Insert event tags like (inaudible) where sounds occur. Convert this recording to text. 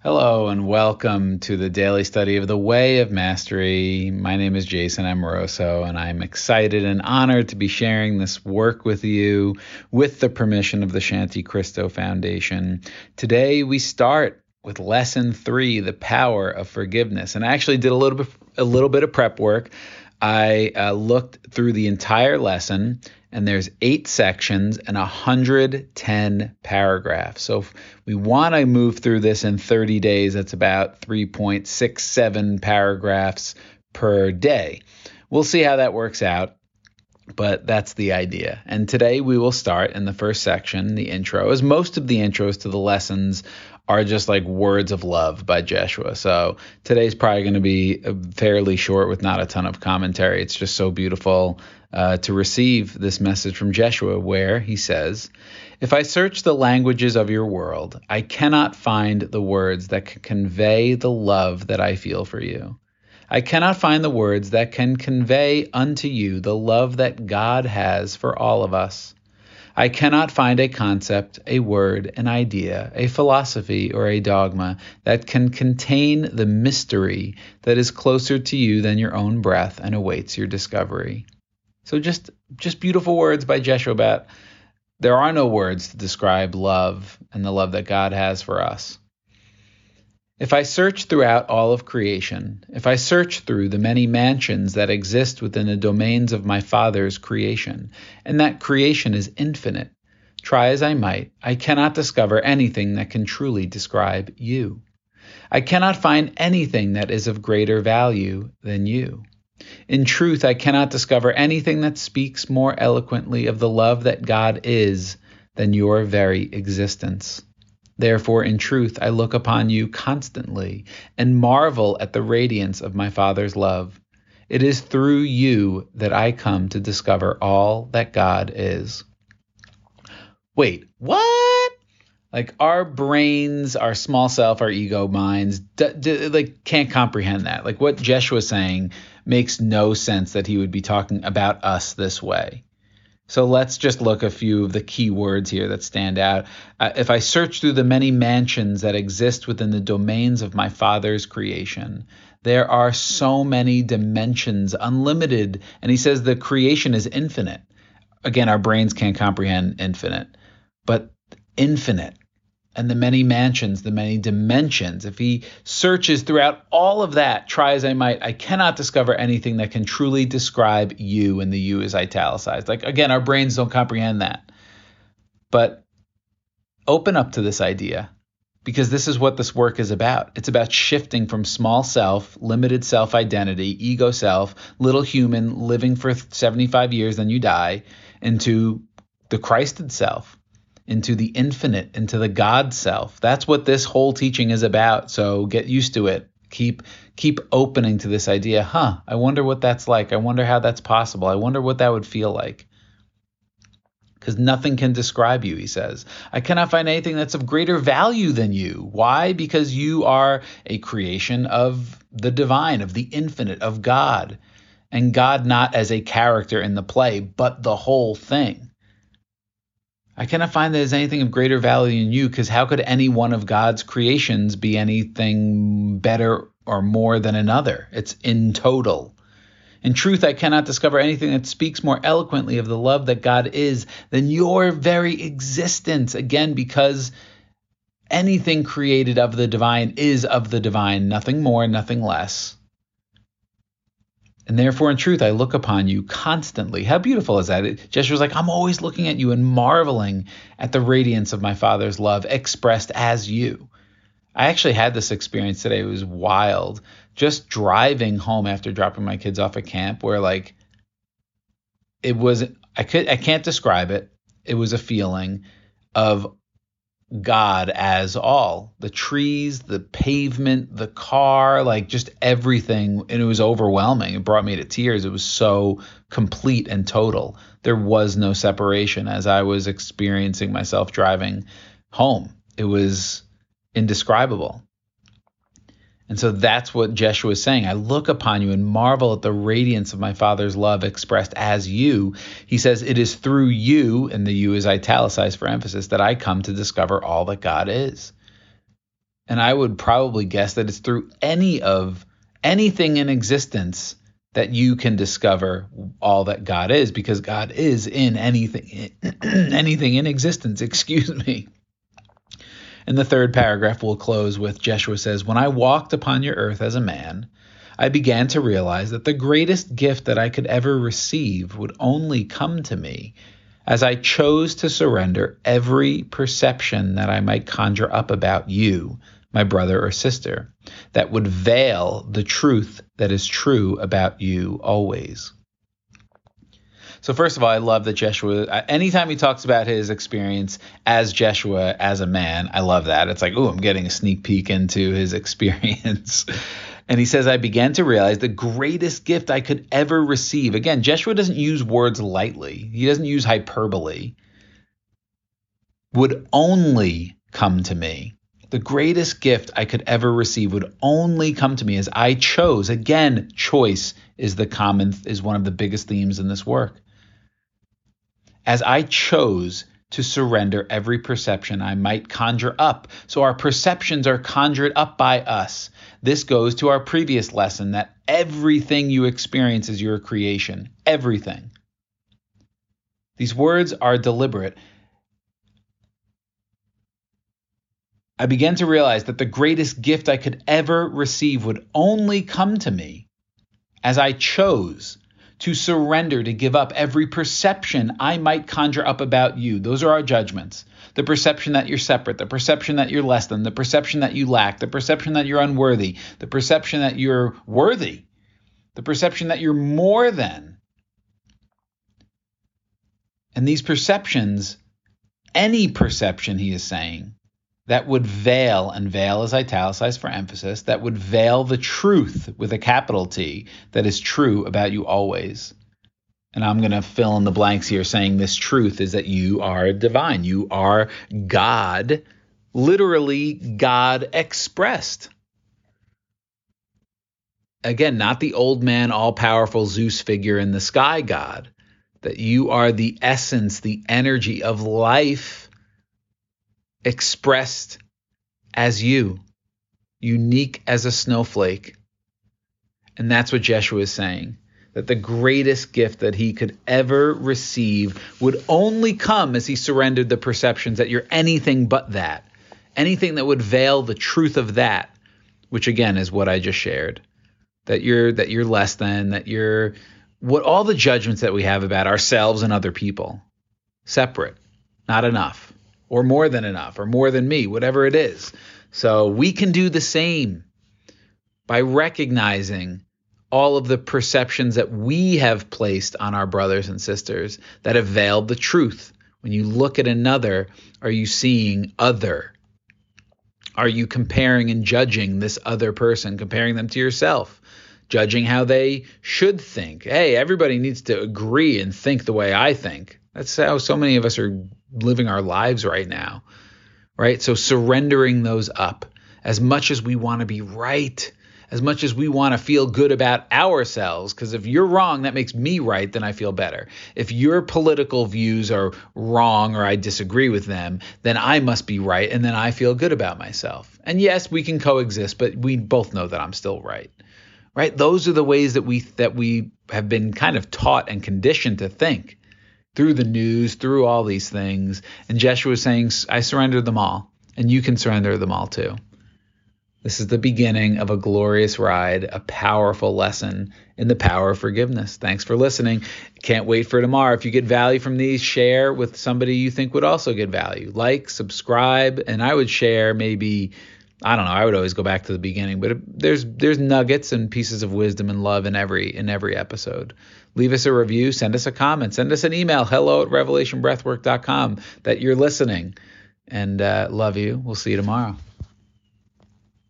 Hello and welcome to the daily study of the Way of Mastery. My name is Jason Amoroso and I'm excited and honored to be sharing this work with you with the permission of the Shanti Christo Foundation. Today we start with lesson 3, the power of forgiveness. And I actually did a little bit a little bit of prep work. I uh, looked through the entire lesson and there's eight sections and 110 paragraphs. So if we want to move through this in 30 days, that's about 3.67 paragraphs per day. We'll see how that works out, but that's the idea. And today we will start in the first section, the intro, as most of the intros to the lessons are just like words of love by Jeshua. So today's probably going to be fairly short with not a ton of commentary. It's just so beautiful uh, to receive this message from Jeshua, where he says, If I search the languages of your world, I cannot find the words that can convey the love that I feel for you. I cannot find the words that can convey unto you the love that God has for all of us. I cannot find a concept, a word, an idea, a philosophy, or a dogma that can contain the mystery that is closer to you than your own breath and awaits your discovery. So just just beautiful words by Jeshua about there are no words to describe love and the love that God has for us. If I search throughout all of creation, if I search through the many mansions that exist within the domains of my Father's creation, and that creation is infinite, try as I might, I cannot discover anything that can truly describe you. I cannot find anything that is of greater value than you. In truth, I cannot discover anything that speaks more eloquently of the love that God is than your very existence. Therefore, in truth, I look upon you constantly and marvel at the radiance of my Father's love. It is through you that I come to discover all that God is. Wait, what? Like our brains, our small self, our ego minds, d- d- like can't comprehend that. Like what Jeshua was saying makes no sense that he would be talking about us this way. So let's just look a few of the key words here that stand out. Uh, if I search through the many mansions that exist within the domains of my Father's creation, there are so many dimensions, unlimited. And he says the creation is infinite. Again, our brains can't comprehend infinite, but infinite and the many mansions, the many dimensions. If he searches throughout all of that, try as I might, I cannot discover anything that can truly describe you, and the you is italicized. Like, again, our brains don't comprehend that. But open up to this idea because this is what this work is about. It's about shifting from small self, limited self identity, ego self, little human living for 75 years, then you die, into the Christed self into the infinite, into the God self. That's what this whole teaching is about. So get used to it. Keep keep opening to this idea. Huh, I wonder what that's like. I wonder how that's possible. I wonder what that would feel like. Because nothing can describe you, he says. I cannot find anything that's of greater value than you. Why? Because you are a creation of the divine, of the infinite, of God. And God not as a character in the play, but the whole thing. I cannot find that there's anything of greater value in you because how could any one of God's creations be anything better or more than another? It's in total. In truth, I cannot discover anything that speaks more eloquently of the love that God is than your very existence. Again, because anything created of the divine is of the divine, nothing more, nothing less. And therefore, in truth, I look upon you constantly. How beautiful is that? It, Jeshua's like, I'm always looking at you and marveling at the radiance of my Father's love expressed as you. I actually had this experience today. It was wild. Just driving home after dropping my kids off at camp, where like it was, I could, I can't describe it. It was a feeling of God as all the trees, the pavement, the car, like just everything. And it was overwhelming. It brought me to tears. It was so complete and total. There was no separation as I was experiencing myself driving home. It was indescribable. And so that's what Jeshua is saying. I look upon you and marvel at the radiance of my Father's love expressed as you. He says, It is through you, and the you is italicized for emphasis, that I come to discover all that God is. And I would probably guess that it's through any of anything in existence that you can discover all that God is because God is in anything (clears throat) anything in existence, (laughs) excuse me. And the third paragraph will close with Jeshua says, When I walked upon your earth as a man, I began to realize that the greatest gift that I could ever receive would only come to me as I chose to surrender every perception that I might conjure up about you, my brother or sister, that would veil the truth that is true about you always. So first of all, I love that Jeshua. Uh, anytime he talks about his experience as Jeshua as a man, I love that. It's like, oh, I'm getting a sneak peek into his (laughs) experience. And he says, I began to realize the greatest gift I could ever receive. Again, Jeshua doesn't use words lightly, he doesn't use hyperbole. Would only come to me. The greatest gift I could ever receive would only come to me as I chose. Again, choice is the common is one of the biggest themes in this work. As I chose to surrender every perception I might conjure up. So our perceptions are conjured up by us. This goes to our previous lesson that everything you experience is your creation. Everything. These words are deliberate. I began to realize that the greatest gift I could ever receive would only come to me as I chose to surrender, to give up every perception I might conjure up about you. Those are our judgments. The perception that you're separate, the perception that you're less than, the perception that you lack, the perception that you're unworthy, the perception that you're worthy, the perception that you're more than. And these perceptions, any perception, he is saying, that would veil, and veil is italicized for emphasis, that would veil the truth with a capital T that is true about you always. And I'm going to fill in the blanks here saying this truth is that you are divine. You are God, literally God expressed. Again, not the old man, all powerful Zeus figure in the sky God, that you are the essence, the energy of life expressed as you, unique as a snowflake. And that's what Jeshua is saying that the greatest gift that he could ever receive would only come as he surrendered the perceptions that you're anything but that, anything that would veil the truth of that, which again is what I just shared. That you're that you're less than, that you're what all the judgments that we have about ourselves and other people. Separate, not enough or more than enough or more than me, whatever it is. So we can do the same by recognizing all of the perceptions that we have placed on our brothers and sisters that have veiled the truth. When you look at another, are you seeing other? Are you comparing and judging this other person, comparing them to yourself, judging how they should think? Hey, everybody needs to agree and think the way I think. That's how so many of us are living our lives right now, right? So surrendering those up as much as we want to be right, as much as we want to feel good about ourselves, because if you're wrong, that makes me right, then I feel better. If your political views are wrong or I disagree with them, then I must be right, and then I feel good about myself. And yes, we can coexist, but we both know that I'm still right. Right? Those are the ways that we that we have been kind of taught and conditioned to think through the news, through all these things. And Jeshua was saying, I surrendered them all, and you can surrender them all too. This is the beginning of a glorious ride, a powerful lesson in the power of forgiveness. Thanks for listening. Can't wait for tomorrow. If you get value from these, share with somebody you think would also get value. Like, subscribe, and I would share maybe I don't know. I would always go back to the beginning, but there's there's nuggets and pieces of wisdom and love in every in every episode. Leave us a review, send us a comment, send us an email, hello at revelationbreathwork.com that you're listening. And uh, love you. We'll see you tomorrow.